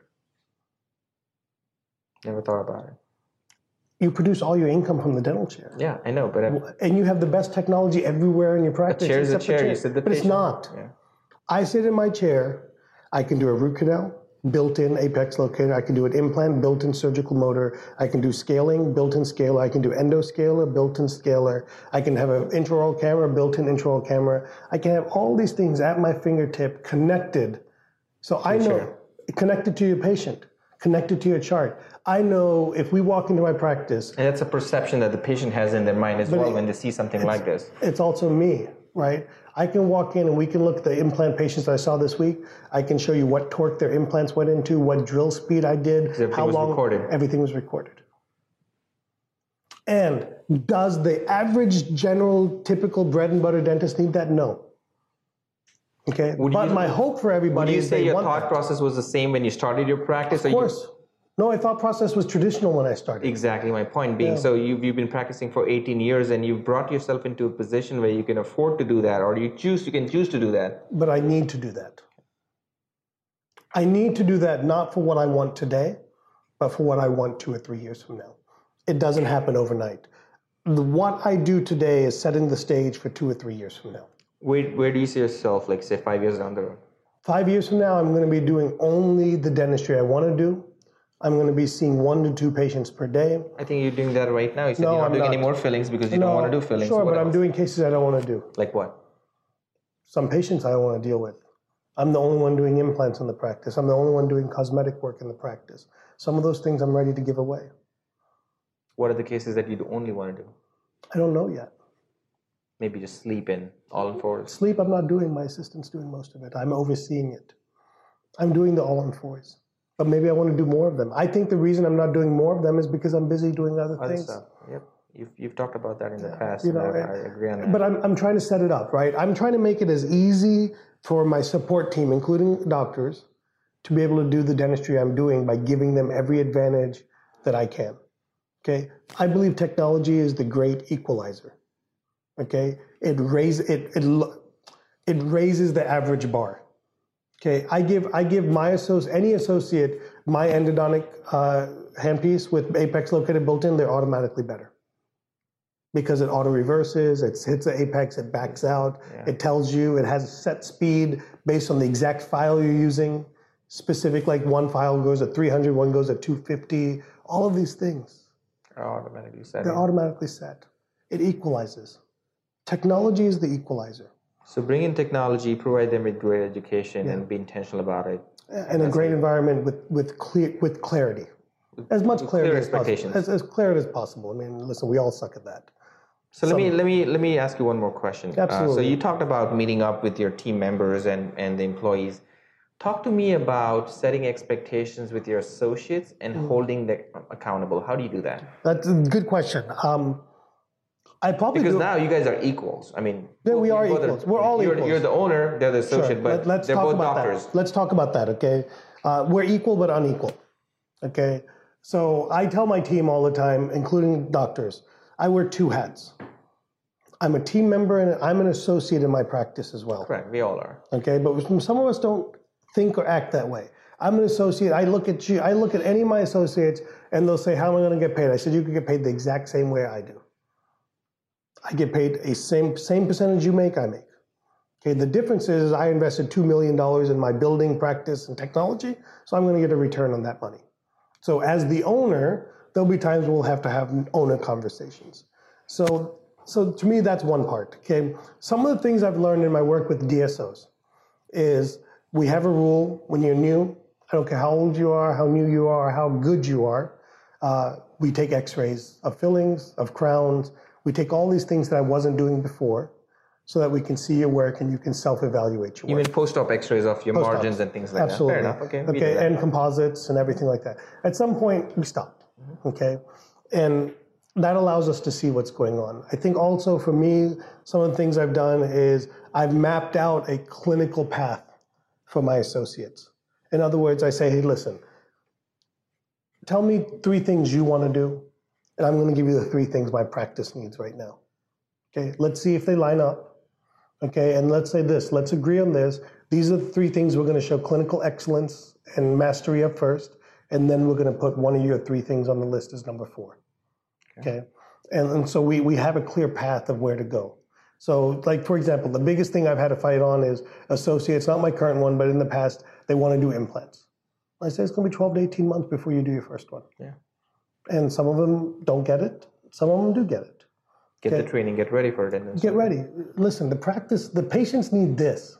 Never thought about it. You produce all your income from the dental chair. Yeah, I know, but I, And you have the best technology everywhere in your practice. chair's a except the chair. You said the But it's not. Yeah. I sit in my chair. I can do a root canal, built-in apex locator. I can do an implant, built-in surgical motor. I can do scaling, built-in scaler. I can do endoscaler, built-in scaler. I can have an intraoral camera, built-in intraoral camera. I can have all these things at my fingertip connected. So I know chair. connected to your patient, connected to your chart. I know if we walk into my practice, And that's a perception that the patient has in their mind as well it- when they see something like this. it's also me, right? I can walk in and we can look at the implant patients that I saw this week. I can show you what torque their implants went into, what drill speed I did, how long. recorded. Everything was recorded. And does the average, general, typical bread and butter dentist need that? No. Okay, Would but you- my hope for everybody Would you say your thought that. process was the same when you started your practice? Of course. No, I thought process was traditional when I started. Exactly my point being. So you've, you've been practicing for 18 years and you've brought yourself into a position where you can afford to do that or you choose, you can choose to do that. but I need to do that. I need to do that not for what I want today, but for what I want two or three years from now. It doesn't happen overnight. The, what I do today is setting the stage for two or three years from now. Where, where do you see yourself, like say five years down the road? Five years from now, I'm going to be doing only the dentistry I want to do. I'm going to be seeing one to two patients per day. I think you're doing that right now. You said No, you're not I'm doing not. any more fillings because you No, don't want to do fillings. Sure, what but I'm else? doing cases I don't want to do. Like what? Some patients I don't want to deal with. I'm the only one doing implants in the practice. I'm the only one doing cosmetic work in the practice. Some of those things I'm ready to give away. What are the cases that you only want to do? I don't know yet. maybe just sleep in all in fours? Sleep, I'm not doing. My assistant's doing most of it. I'm overseeing it. I'm doing the all in fours, but maybe I want to do more of them. I think the reason I'm not doing more of them is because I'm busy doing other, Other things. stuff. Yep. You've, you've talked about that in the past. you know, I, I agree on that. But I'm, I'm trying to set it up, right? I'm trying to make it as easy for my support team, including doctors, to be able to do the dentistry I'm doing by giving them every advantage that I can. Okay? I believe technology is the great equalizer. Okay? It raise it it it raises the average bar. Okay, I give I give my associate any associate my endodontic uh, handpiece with apex locator built in, they're automatically better because it auto reverses, it hits the apex, it backs out, it tells you it has a set speed based on the exact file you're using. Specific, like one file goes at 300, one goes at 250. All of these things, Are automatically set. they're in. automatically set. It equalizes. Technology is the equalizer. So bring in technology, provide them with great education, and be intentional about it. and a great environment with with clear with clarity, as much clarity clear as possible, as, as clear as possible. I mean, listen, we all suck at that. So let me let me let me ask you one more question. Uh, so you talked about meeting up with your team members and and the employees. Talk to me about setting expectations with your associates and Mm. holding them accountable. How do you do that? That's a good question. Um, I probably Because do. now you guys are equals. I mean, Yeah, we are equals. We're all you're, equals. You're the owner, they're the Sure. associate, but Let, us they're talk both about doctors. that. Let's talk about that. Okay, uh, we're equal but unequal. Okay, so I tell my team all the time, including doctors, I wear two hats. I'm a team member and I'm an associate in my practice as well. Correct. We all are. Okay, but some of us don't think or act that way. I'm an associate. I look at you. I look at any of my associates, and they'll say, "How am I going to get paid?" I said, "You can get paid the exact same way I do. I get paid a same same percentage you make. I make. Okay. The difference is, I invested two million dollars in my building, practice, and technology, so I'm going to get a return on that money. So as the owner, there'll be times we'll have to have owner conversations. So, so to me, that's one part. Okay. Some of the things I've learned in my work with DSOs is we have a rule when you're new. I don't care how old you are, how new you are, how good you are. Uh, we take X-rays of fillings, of crowns. We take all these things that I wasn't doing before, so that we can see your work and you can self-evaluate your work. Even post-op X-rays of your Post-ops. margins and things like Absolutely. that. Enough. Okay. Okay, and composites and everything like that. At some point, we stopped. Mm-hmm. Okay, and that allows us to see what's going on. I think also for me, some of the things I've done is I've mapped out a clinical path for my associates. In other words, I say, hey, listen, tell me three things you want to do, and I'm going to give you the three things my practice needs right now. Okay, let's see if they line up. Okay, and let's say this, let's agree on this. These are the three things we're going to show clinical excellence and mastery of first, and then we're going to put one of your three things on the list as number four. Okay, and, and so we, we have a clear path of where to go. So, like for example, the biggest thing I've had to fight on is associates, not my current one, but in the past, they want to do implants. I say it's going to be 12 to 18 months before you do your first one. Yeah. And some of them don't get it, some of them do get it. Get okay. the training, get ready for it, and Get ready. Listen, the practice, the patients need this.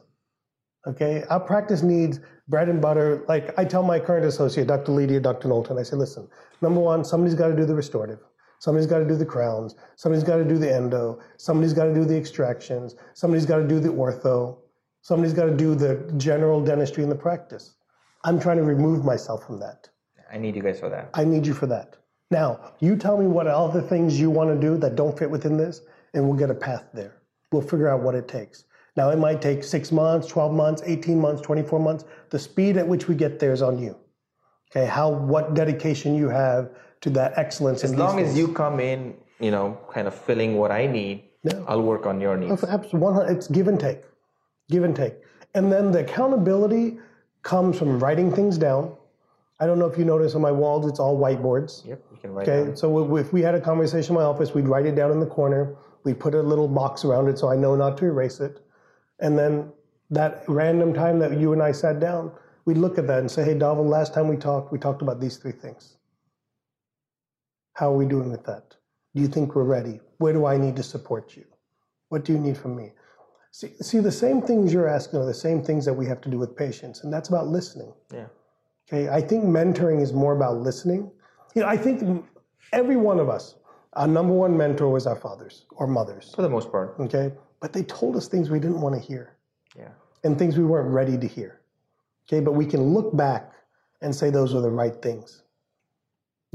Okay, our practice needs bread and butter. Like I tell my current associate, Dr. Leedy, Dr. Knowlton, I say, listen, number one, somebody's got to do the restorative. Somebody's got to do the crowns. Somebody's got to do the endo. Somebody's got to do the extractions. Somebody's got to do the ortho. Somebody's got to do the general dentistry in the practice. I'm trying to remove myself from that. I need you guys for that. I need you for that. Now, you tell me what other things you want to do that don't fit within this, and we'll get a path there. We'll figure out what it takes. Now, it might take six months, 12 months, 18 months, 24 months. The speed at which we get there is on you. Okay, how, what dedication you have to that excellence. As long as you come in, you know, kind of filling what I need, Yeah. I'll work on your needs. Absolutely, it's give and take, give and take, and then the accountability comes from writing things down. I don't know if you notice on my walls, it's all whiteboards. Yep, you can write Okay, down. so if we had a conversation in my office, we'd write it down in the corner. We'd put a little box around it so I know not to erase it. And then that random time that you and I sat down, we'd look at that and say, hey, Dhaval, last time we talked, we talked about these three things. How are we doing with that? Do you think we're ready? Where do I need to support you? What do you need from me? See, see, the same things you're asking are the same things that we have to do with patients, and that's about listening. Yeah. Okay, I think mentoring is more about listening. You know, I think every one of us, Our number one mentor was our fathers or mothers. For the most part. Okay. But they told us things we didn't want to hear. Yeah. And things we weren't ready to hear. Okay. But we can look back and say those were the right things.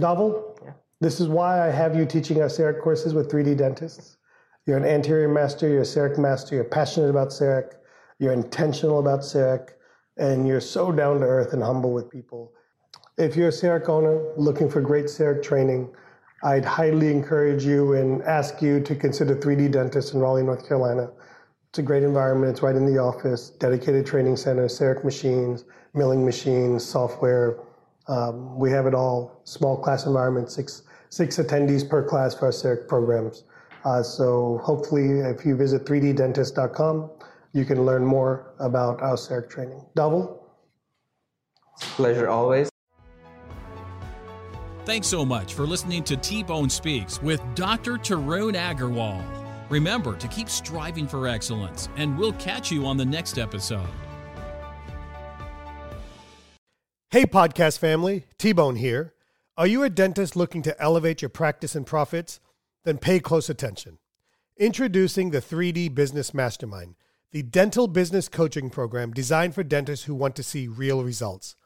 Dhaval, yeah. this is why I have you teaching our CEREC courses with 3D dentists. You're an anterior master, you're a CEREC master, you're passionate about CEREC, you're intentional about CEREC, and you're so down to earth and humble with people. If you're a CEREC owner looking for great CEREC training, I'd highly encourage you and ask you to consider 3D Dentist in Raleigh, North Carolina. It's a great environment. It's right in the office, dedicated training center, CEREC machines, milling machines, software. Um, we have it all. Small class environment, six, six attendees per class for our CEREC programs. Uh, so hopefully, if you visit 3ddentist.com, you can learn more about our training. Dhaval. Pleasure always. Thanks so much for listening to T Bone Speaks with Dr. Tarun Agarwal. Remember to keep striving for excellence, and we'll catch you on the next episode. Hey, podcast family, T Bone here. Are you a dentist looking to elevate your practice and profits? Then pay close attention. Introducing the 3D Business Mastermind, the dental business coaching program designed for dentists who want to see real results.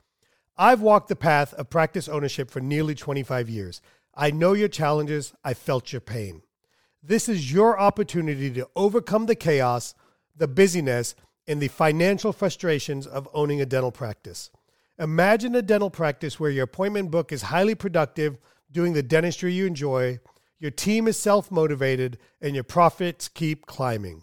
I've walked the path of practice ownership for nearly 25 years. I know your challenges, I felt your pain. This is your opportunity to overcome the chaos, the busyness, and the financial frustrations of owning a dental practice. Imagine a dental practice where your appointment book is highly productive, doing the dentistry you enjoy, your team is self motivated, and your profits keep climbing.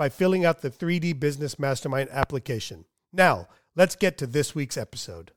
by filling out the 3D Business Mastermind application. Now, Let's get to this week's episode.